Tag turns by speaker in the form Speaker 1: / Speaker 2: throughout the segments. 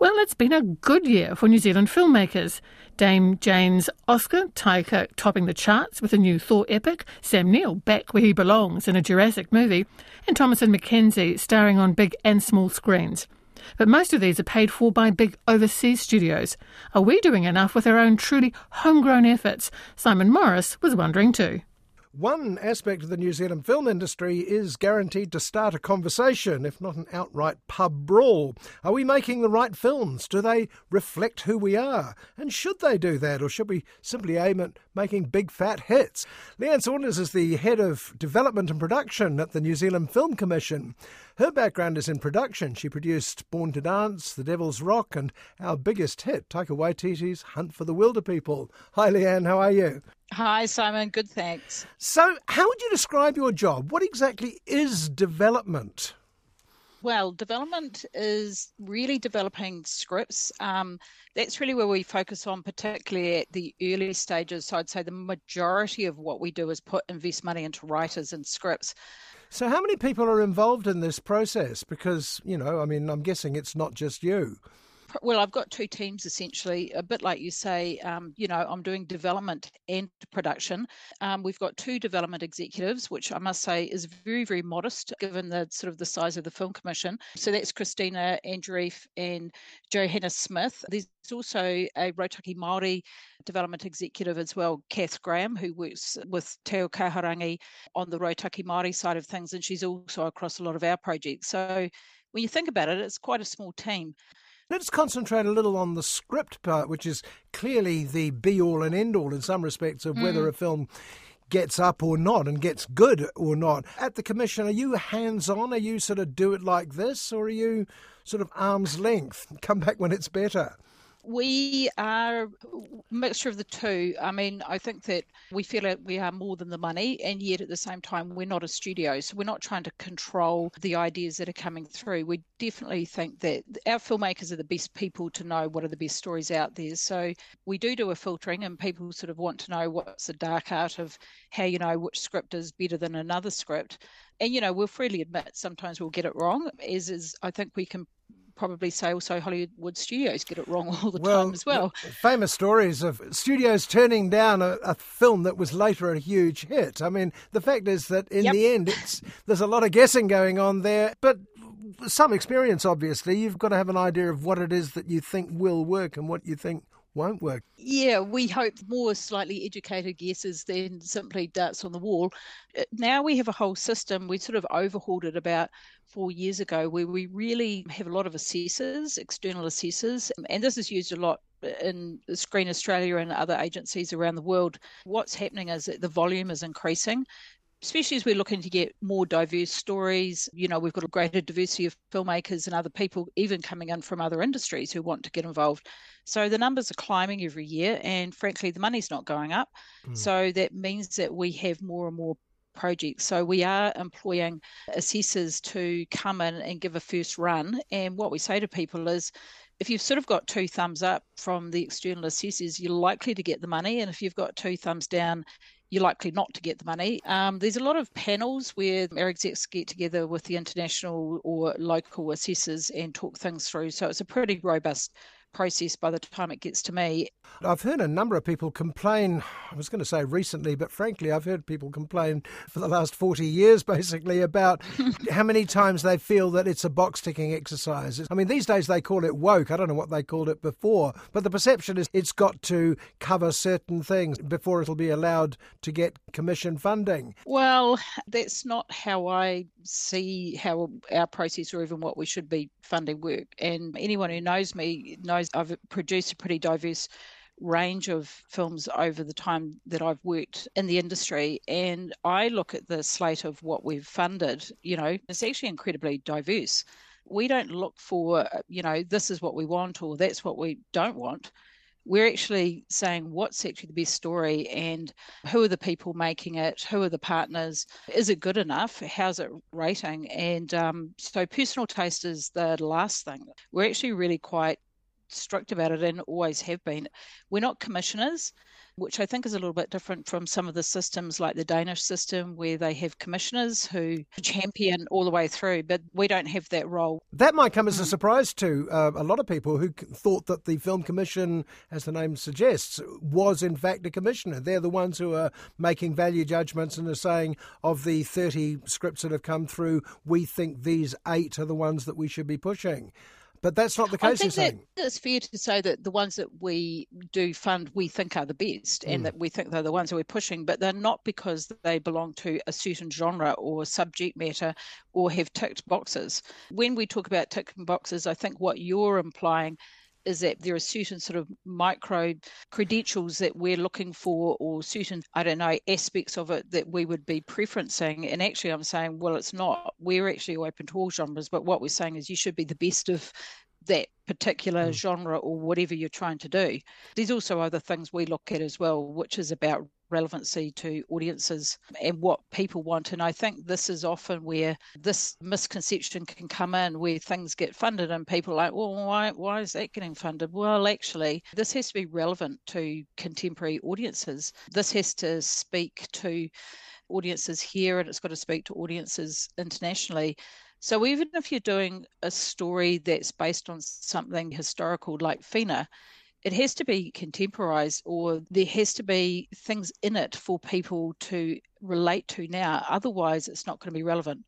Speaker 1: Well, it's been a good year for New Zealand filmmakers. Dame Jane's Oscar, Taika uh, topping the charts with a new Thor epic, Sam Neill back where he belongs in a Jurassic movie, and Thomasin McKenzie starring on big and small screens. But most of these are paid for by big overseas studios. Are we doing enough with our own truly homegrown efforts? Simon Morris was wondering too.
Speaker 2: One aspect of the New Zealand film industry is guaranteed to start a conversation, if not an outright pub brawl. Are we making the right films? Do they reflect who we are? And should they do that, or should we simply aim at making big fat hits? Leanne Saunders is the head of development and production at the New Zealand Film Commission. Her background is in production. She produced Born to Dance, The Devil's Rock, and our biggest hit, Taika Waititi's Hunt for the Wilderpeople. Hi, Leanne, how are you?
Speaker 3: Hi, Simon. Good, thanks.
Speaker 2: So, how would you describe your job? What exactly is development?
Speaker 3: Well, development is really developing scripts. Um, that's really where we focus on, particularly at the early stages. So I'd say the majority of what we do is put invest money into writers and scripts.
Speaker 2: So, how many people are involved in this process? Because, you know, I mean, I'm guessing it's not just you
Speaker 3: well, I've got two teams essentially, a bit like you say, um, you know, I'm doing development and production. Um, we've got two development executives, which I must say is very, very modest given the sort of the size of the film commission. So that's Christina Andreeff and Johanna Smith. There's also a Rautaki Māori development executive as well, Kath Graham, who works with Te Ao Kahurangi on the Rautaki Māori side of things, and she's also across a lot of our projects. So when you think about it, it's quite a small team.
Speaker 2: Let's concentrate a little on the script part, which is clearly the be all and end all in some respects of mm. whether a film gets up or not and gets good or not. At the commission, are you hands on? Are you sort of do it like this, or are you sort of arm's length? Come back when it's better?
Speaker 3: We are a mixture of the two. I mean, I think that we feel like we are more than the money, and yet at the same time, we're not a studio. So we're not trying to control the ideas that are coming through. We definitely think that our filmmakers are the best people to know what are the best stories out there. So we do do a filtering, and people sort of want to know what's the dark art of how you know which script is better than another script. And, you know, we'll freely admit sometimes we'll get it wrong, as is, I think we can probably say also Hollywood studios get it wrong all the well, time as well.
Speaker 2: Famous stories of studios turning down a, a, film that was later a huge hit. I mean, the fact is that in yep. the end, it's there's a lot of guessing going on there, but some experience, obviously. You've got to have an idea of what it is that you think will work and what you think won't work.
Speaker 3: Yeah, we hope more slightly educated guesses than simply darts on the wall. Uh, now we have a whole system. We sort of overhauled it about four years ago where we really have a lot of assessors, external assessors, and this is used a lot in Screen Australia and other agencies around the world. What's happening is that the volume is increasing especially as we're looking to get more diverse stories. You know, we've got a greater diversity of filmmakers and other people even coming in from other industries who want to get involved. So the numbers are climbing every year, and frankly, the money's not going up. Mm. So that means that we have more and more projects. So we are employing assessors to come in and give a first run. And what we say to people is, if you've sort of got two thumbs up from the external assessors, you're likely to get the money. And if you've got two thumbs down, you're likely not to get the money. Um, there's a lot of panels where our execs get together with the international or local assessors and talk things through. So it's a pretty robust process by the time it gets to me.
Speaker 2: I've heard a number of people complain, I was going to say recently, but frankly, I've heard people complain for the last 40 years basically about how many times they feel that it's a box ticking exercise. I mean, these days they call it woke. I don't know what they called it before, but the perception is it's got to cover certain things before it'll be allowed to get commission funding.
Speaker 3: Well, that's not how I see how our process or even what we should be funding work. And anyone who knows me knows I've produced a pretty diverse range of films over the time that I've worked in the industry. And I look at the slate of what we've funded, you know, it's actually incredibly diverse. We don't look for, you know, this is what we want or that's what we don't want we're actually saying what's actually the best story and who are the people making it, who are the partners, is it good enough, how's it rating? And um, so personal taste is the last thing. We're actually really quite strict about it and always have been. We're not commissioners. which I think is a little bit different from some of the systems like the Danish system, where they have commissioners who champion all the way through, but we don't have that role.
Speaker 2: That might come as a surprise to uh, a lot of people who thought that the Film Commission, as the name suggests, was in fact a commissioner. They're the ones who are making value judgments and are saying, of the 30 scripts that have come through, we think these eight are the ones that we should be pushing. But that's not the case,
Speaker 3: I
Speaker 2: think
Speaker 3: It's fair to say that the ones that we do fund, we think are the best, mm. and that we think they're the ones that we're pushing, but they're not because they belong to a certain genre or subject matter or have ticked boxes. When we talk about ticking boxes, I think what you're implying is that there are certain sort of micro credentials that we're looking for or certain i don't know aspects of it that we would be preferencing and actually i'm saying well it's not we're actually open to all genres but what we're saying is you should be the best of that particular mm. genre or whatever you're trying to do. There's also other things we look at as well, which is about relevancy to audiences and what people want. And I think this is often where this misconception can come in, where things get funded and people are like, well, why, why is that getting funded? Well, actually, this has to be relevant to contemporary audiences. This has to speak to audiences here and it's got to speak to audiences internationally. So even if you're doing a story that's based on something historical like Whina, it has to be contemporized or there has to be things in it for people to relate to now. Otherwise, it's not going to be relevant.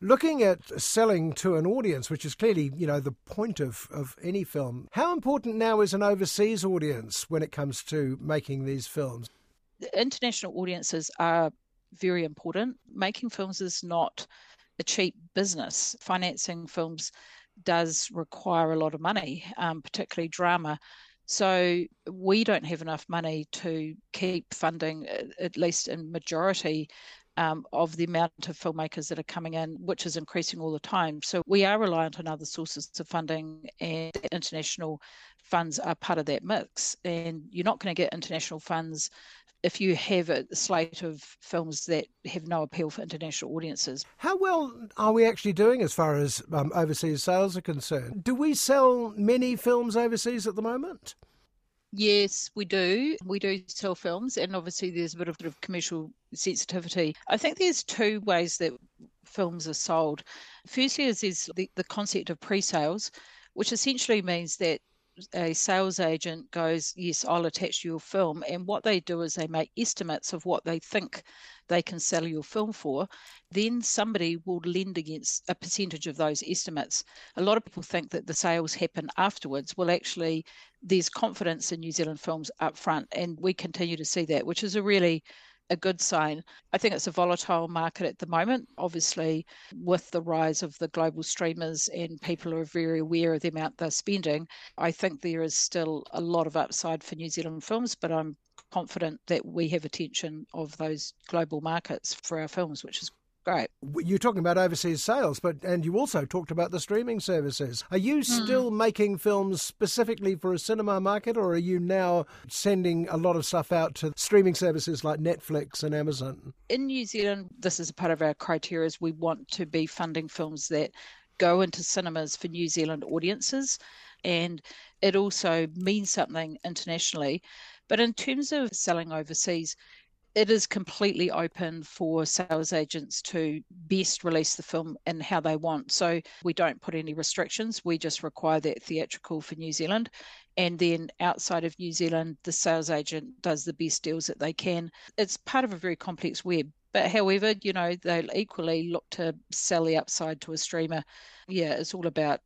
Speaker 2: Looking at selling to an audience, which is clearly, you know, the point of, of any film, how important now is an overseas audience when it comes to making these films?
Speaker 3: International audiences are very important. Making films is not a cheap business. Financing films does require a lot of money, um, particularly drama. So we don't have enough money to keep funding, at least in majority, um, of the amount of filmmakers that are coming in, which is increasing all the time. So we are reliant on other sources of funding, and international funds are part of that mix. And you're not going to get international funds if you have a slate of films that have no appeal for international audiences.
Speaker 2: How well are we actually doing as far as um, overseas sales are concerned? Do we sell many films overseas at the moment?
Speaker 3: Yes, we do. We do sell films, and obviously there's a bit of, sort of commercial sensitivity. I think there's two ways that films are sold. Firstly, is, is the, the concept of pre-sales, which essentially means that a sales agent goes, Yes, I'll attach your film. And what they do is they make estimates of what they think they can sell your film for. Then somebody will lend against a percentage of those estimates. A lot of people think that the sales happen afterwards. Well, actually, there's confidence in New Zealand films up front. And we continue to see that, which is a really a good sign. I think it's a volatile market at the moment. Obviously, with the rise of the global streamers and people are very aware of the amount they're spending, I think there is still a lot of upside for New Zealand films, but I'm confident that we have attention of those global markets for our films, which is great.
Speaker 2: You're talking about overseas sales, but and you also talked about the streaming services. Are you mm. still making films specifically for a cinema market, or are you now sending a lot of stuff out to streaming services like Netflix and Amazon?
Speaker 3: In New Zealand, this is a part of our criteria: is we want to be funding films that go into cinemas for New Zealand audiences, and it also means something internationally. But in terms of selling overseas, it is completely open for sales agents to best release the film and how they want. So we don't put any restrictions. We just require that theatrical for New Zealand. And then outside of New Zealand, the sales agent does the best deals that they can. It's part of a very complex web. But however, you know, they'll equally look to sell the upside to a streamer. Yeah, it's all about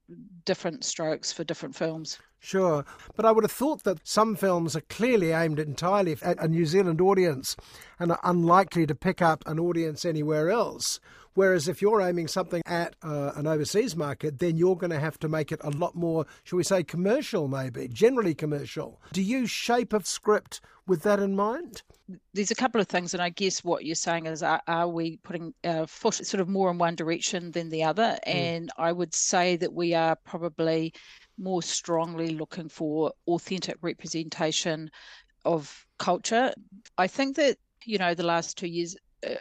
Speaker 3: different strokes for different films.
Speaker 2: Sure, but I would have thought that some films are clearly aimed entirely at a New Zealand audience and are unlikely to pick up an audience anywhere else. Whereas if you're aiming something at uh, an overseas market, then you're going to have to make it a lot more, shall we say, commercial, maybe, generally commercial. Do you shape a script with that in mind?
Speaker 3: There's a couple of things, and I guess what you're saying is, are, are we putting our foot sort of more in one direction than the other? Mm. And I would say that we are probably more strongly looking for authentic representation of culture. I think that, you know, the last two years, uh,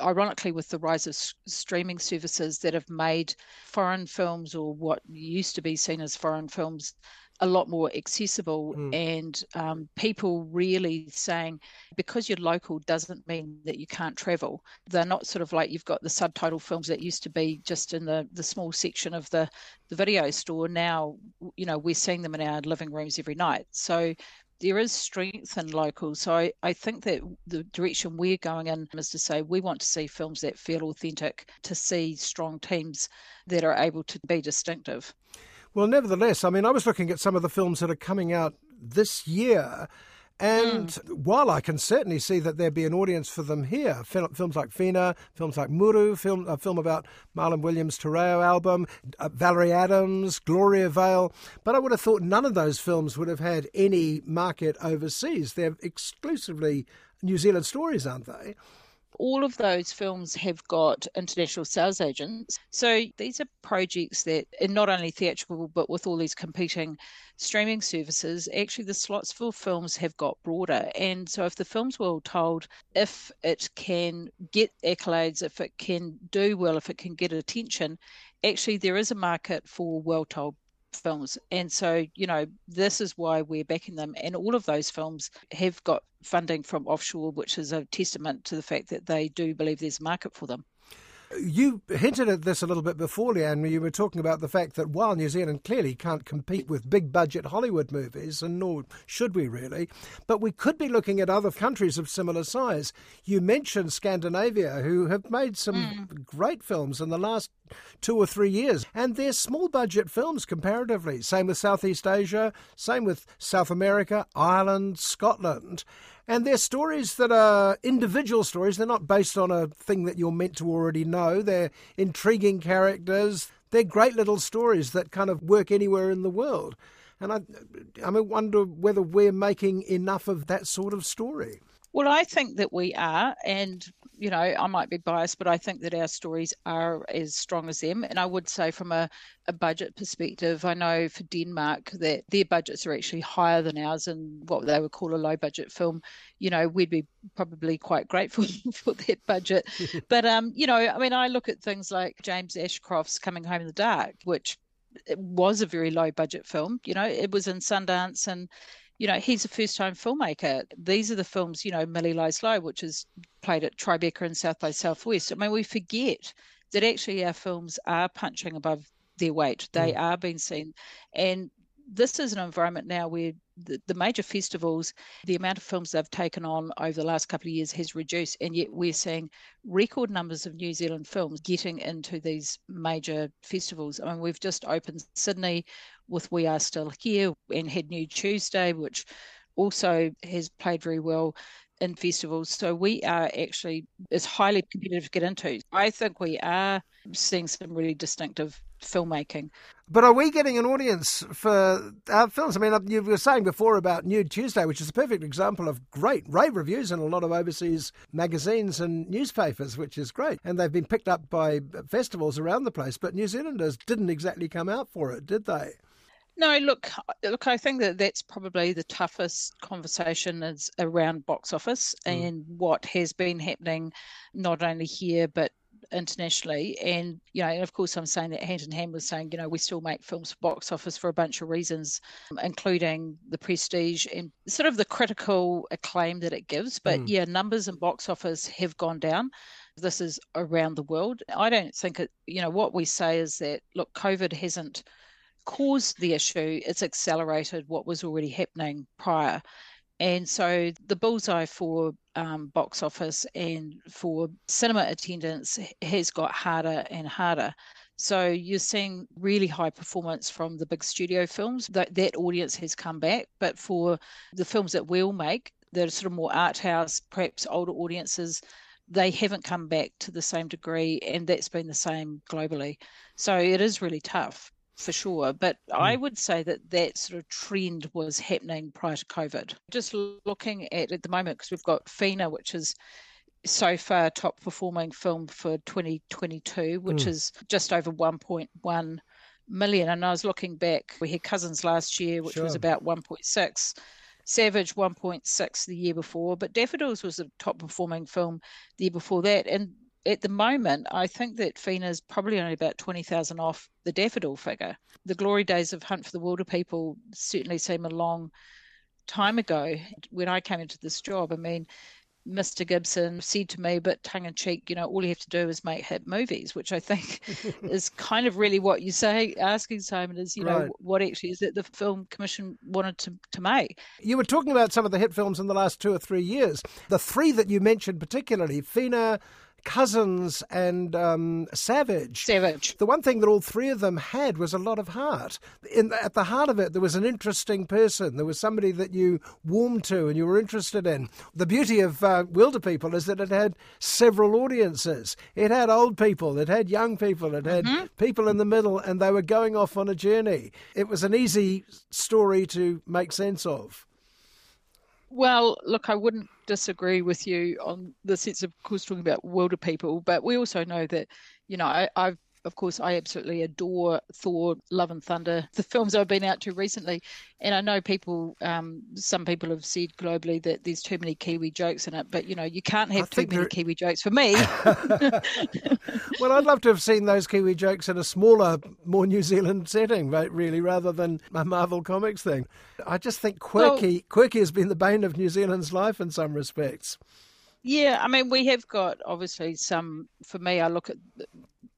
Speaker 3: ironically, with the rise of s- streaming services that have made foreign films or what used to be seen as foreign films a lot more accessible mm. and um, people really saying because you're local doesn't mean that you can't travel. They're not sort of like you've got the subtitle films that used to be just in the, the small section of the, the video store. Now you know we're seeing them in our living rooms every night. So there is strength in local. So I, I think that the direction we're going in is to say we want to see films that feel authentic, to see strong teams that are able to be distinctive.
Speaker 2: Well, nevertheless, I mean, I was looking at some of the films that are coming out this year. And mm. while I can certainly see that there'd be an audience for them here, films like Whina, films like Muru, film, a film about Marlon Williams' te reo album, uh, Valerie Adams, Gloriavale, but I would have thought none of those films would have had any market overseas. They're exclusively New Zealand stories, aren't they?
Speaker 3: All of those films have got international sales agents. So these are projects that are not only theatrical, but with all these competing streaming services, actually the slots for films have got broader. And so if the film's well told, if it can get accolades, if it can do well, if it can get attention, actually there is a market for well told films. And so, you know, this is why we're backing them. And all of those films have got funding from offshore, which is a testament to the fact that they do believe there's a market for them.
Speaker 2: You hinted at this a little bit before, Leanne. You were talking about the fact that while New Zealand clearly can't compete with big budget Hollywood movies, and nor should we really, but we could be looking at other countries of similar size. You mentioned Scandinavia, who have made some mm. great films in the last two or three years, and they're small budget films comparatively. Same with Southeast Asia, same with South America, Ireland, Scotland. And they're stories that are individual stories. They're not based on a thing that you're meant to already know. They're intriguing characters. They're great little stories that kind of work anywhere in the world. And I, I mean, wonder whether we're making enough of that sort of story.
Speaker 3: Well, I think that we are, and you know, I might be biased, but I think that our stories are as strong as them. And I would say, from a, a budget perspective, I know for Denmark that their budgets are actually higher than ours, and what they would call a low budget film. You know, we'd be probably quite grateful for that budget. but um, you know, I mean, I look at things like James Ashcroft's Coming Home in the Dark, which was a very low budget film. You know, it was in Sundance and you know, he's a first time filmmaker. These are the films, you know, Millie Lies Low, which is played at Tribeca and South by Southwest. I mean, we forget that actually our films are punching above their weight. They mm. are being seen. And this is an environment now where the, the, major festivals, the amount of films they've taken on over the last couple of years has reduced, and yet we're seeing record numbers of New Zealand films getting into these major festivals. I mean, we've just opened Sydney with We Are Still Here and had Nude Tuesday, which also has played very well in festivals. So we are actually it's highly competitive to get into. I think we are seeing some really distinctive filmmaking.
Speaker 2: But are we getting an audience for our films? I mean, you were saying before about Nude Tuesday, which is a perfect example of great rave reviews in a lot of overseas magazines and newspapers, which is great. And they've been picked up by festivals around the place. But New Zealanders didn't exactly come out for it, did they?
Speaker 3: No, look, look. I think that that's probably the toughest conversation is around box office mm. and what has been happening, not only here but internationally. And you know, and of course, I'm saying that hand in hand with saying, you know, we still make films for box office for a bunch of reasons, including the prestige and sort of the critical acclaim that it gives. But mm. yeah, numbers and box office have gone down this is around the world. I don't think it, you know, what we say is that, look, COVID hasn't caused the issue, it's accelerated what was already happening prior. And so the bullseye for um, box office and for cinema attendance has got harder and harder. So you're seeing really high performance from the big studio films. That that audience has come back, but for the films that we'll make, that are sort of more art house, perhaps older audiences, they haven't come back to the same degree, and that's been the same globally. So it is really tough for sure. But mm. I would say that that sort of trend was happening prior to COVID. Just looking at at the moment, because we've got Whina, which is so far top performing film for 2022, which mm. is just over 1.1 million. And I was looking back, we had Cousins last year, which sure. was about 1.6. Savage 1.6 the year before, but Daffodils was the top performing film the year before that. And at the moment, I think that Whina's probably only about 20,000 off the daffodil figure. The glory days of Hunt for the Wilderpeople certainly seem a long time ago. When I came into this job, I mean, Mr. Gibson said to me, but tongue in cheek, you know, all you have to do is make hit movies, which I think is kind of really what you say, asking Simon is, you know, right. what actually is it the film commission wanted to, to make.
Speaker 2: You were talking about some of the hit films in the last two or three years. The three that you mentioned particularly, Whina, Cousins and um, Savage.
Speaker 3: Savage.
Speaker 2: The one thing that all three of them had was a lot of heart. In, at the heart of it, there was an interesting person. There was somebody that you warmed to and you were interested in. The beauty of uh, Wilderpeople is that it had several audiences. It had old people, it had young people, it had mm-hmm. people in the middle, and they were going off on a journey. It was an easy story to make sense of.
Speaker 3: Well, look, I wouldn't disagree with you on the sense of, of course, talking about Wilderpeople, but we also know that, you know, I, I've of course, I absolutely adore Thor, Love and Thunder, the films I've been out to recently. And I know people, um, some people have said globally that there's too many Kiwi jokes in it, but you know, you can't have too many Kiwi jokes for me.
Speaker 2: well, I'd love to have seen those Kiwi jokes in a smaller, more New Zealand setting, really, rather than a Marvel Comics thing. I just think quirky, well, quirky has been the bane of New Zealand's life in some respects.
Speaker 3: Yeah, I mean, we have got obviously some. For me, I look at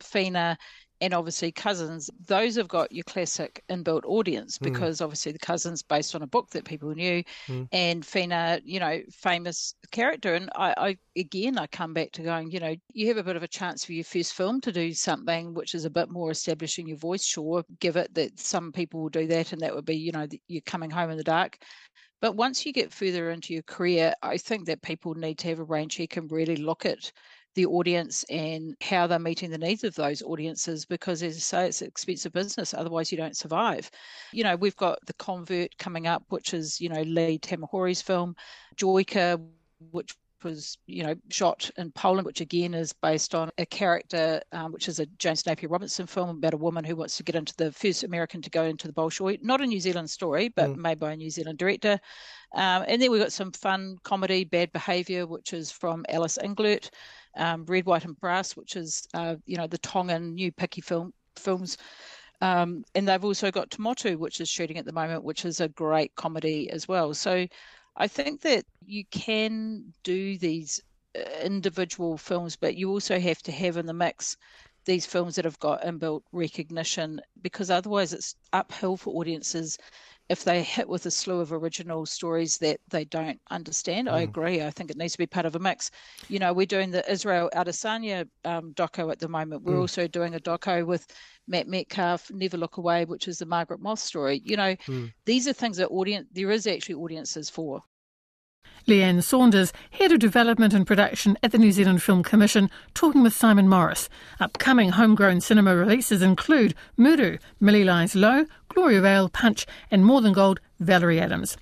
Speaker 3: Whina and obviously Cousins, those have got your classic inbuilt audience hmm. because mm. obviously the Cousins based on a book that people knew, mm. and Whina, you know, famous character. And I, I, again, I come back to going, you know, you have a bit of a chance for your first film to do something which is a bit more establishing your voice. Sure, give it that some people will do that, and that would be, you know, you're coming home in the dark. But once you get further into your career, I think that people need to have a rain check and really look at the audience and how they're meeting the needs of those audiences because as I say it's expensive business otherwise you don't survive you know we've got the convert coming up which is you know Lee Tamahori's film Joika which was you know shot in Poland, which again is based on a character um, which is a James Napier Robinson film about a woman who wants to get into the first American to go into the Bolshoi. Not a New Zealand story, but mm. made by a New Zealand director. Um, and then we've got some fun comedy, Bad Behaviour, which is from Alice Englert um, Red, White, and Brass, which is uh, you know the Tongan new Piki film films. Um, and they've also got Tomotu, which is shooting at the moment, which is a great comedy as well. So I think that you can do these uh, individual films, but you also have to have in the mix these films that have got inbuilt recognition because otherwise it's uphill for audiences if they hit with a slew of original stories that they don't understand. Mm. I agree. I think it needs to be part of a mix. You know, we're doing the Israel Adesanya um, doco at the moment. We're mm. also doing a doco with Matt Metcalfe, Never Look Away, which is the Margaret Moth story. You know, mm. these are things that audience there is actually audiences for.
Speaker 1: Leanne Saunders, Head of Development and Production at the New Zealand Film Commission, talking with Simon Morris. Upcoming homegrown cinema releases include Muru, Millie Lies Low, Gloriavale, Punch, and More Than Gold, Valerie Adams.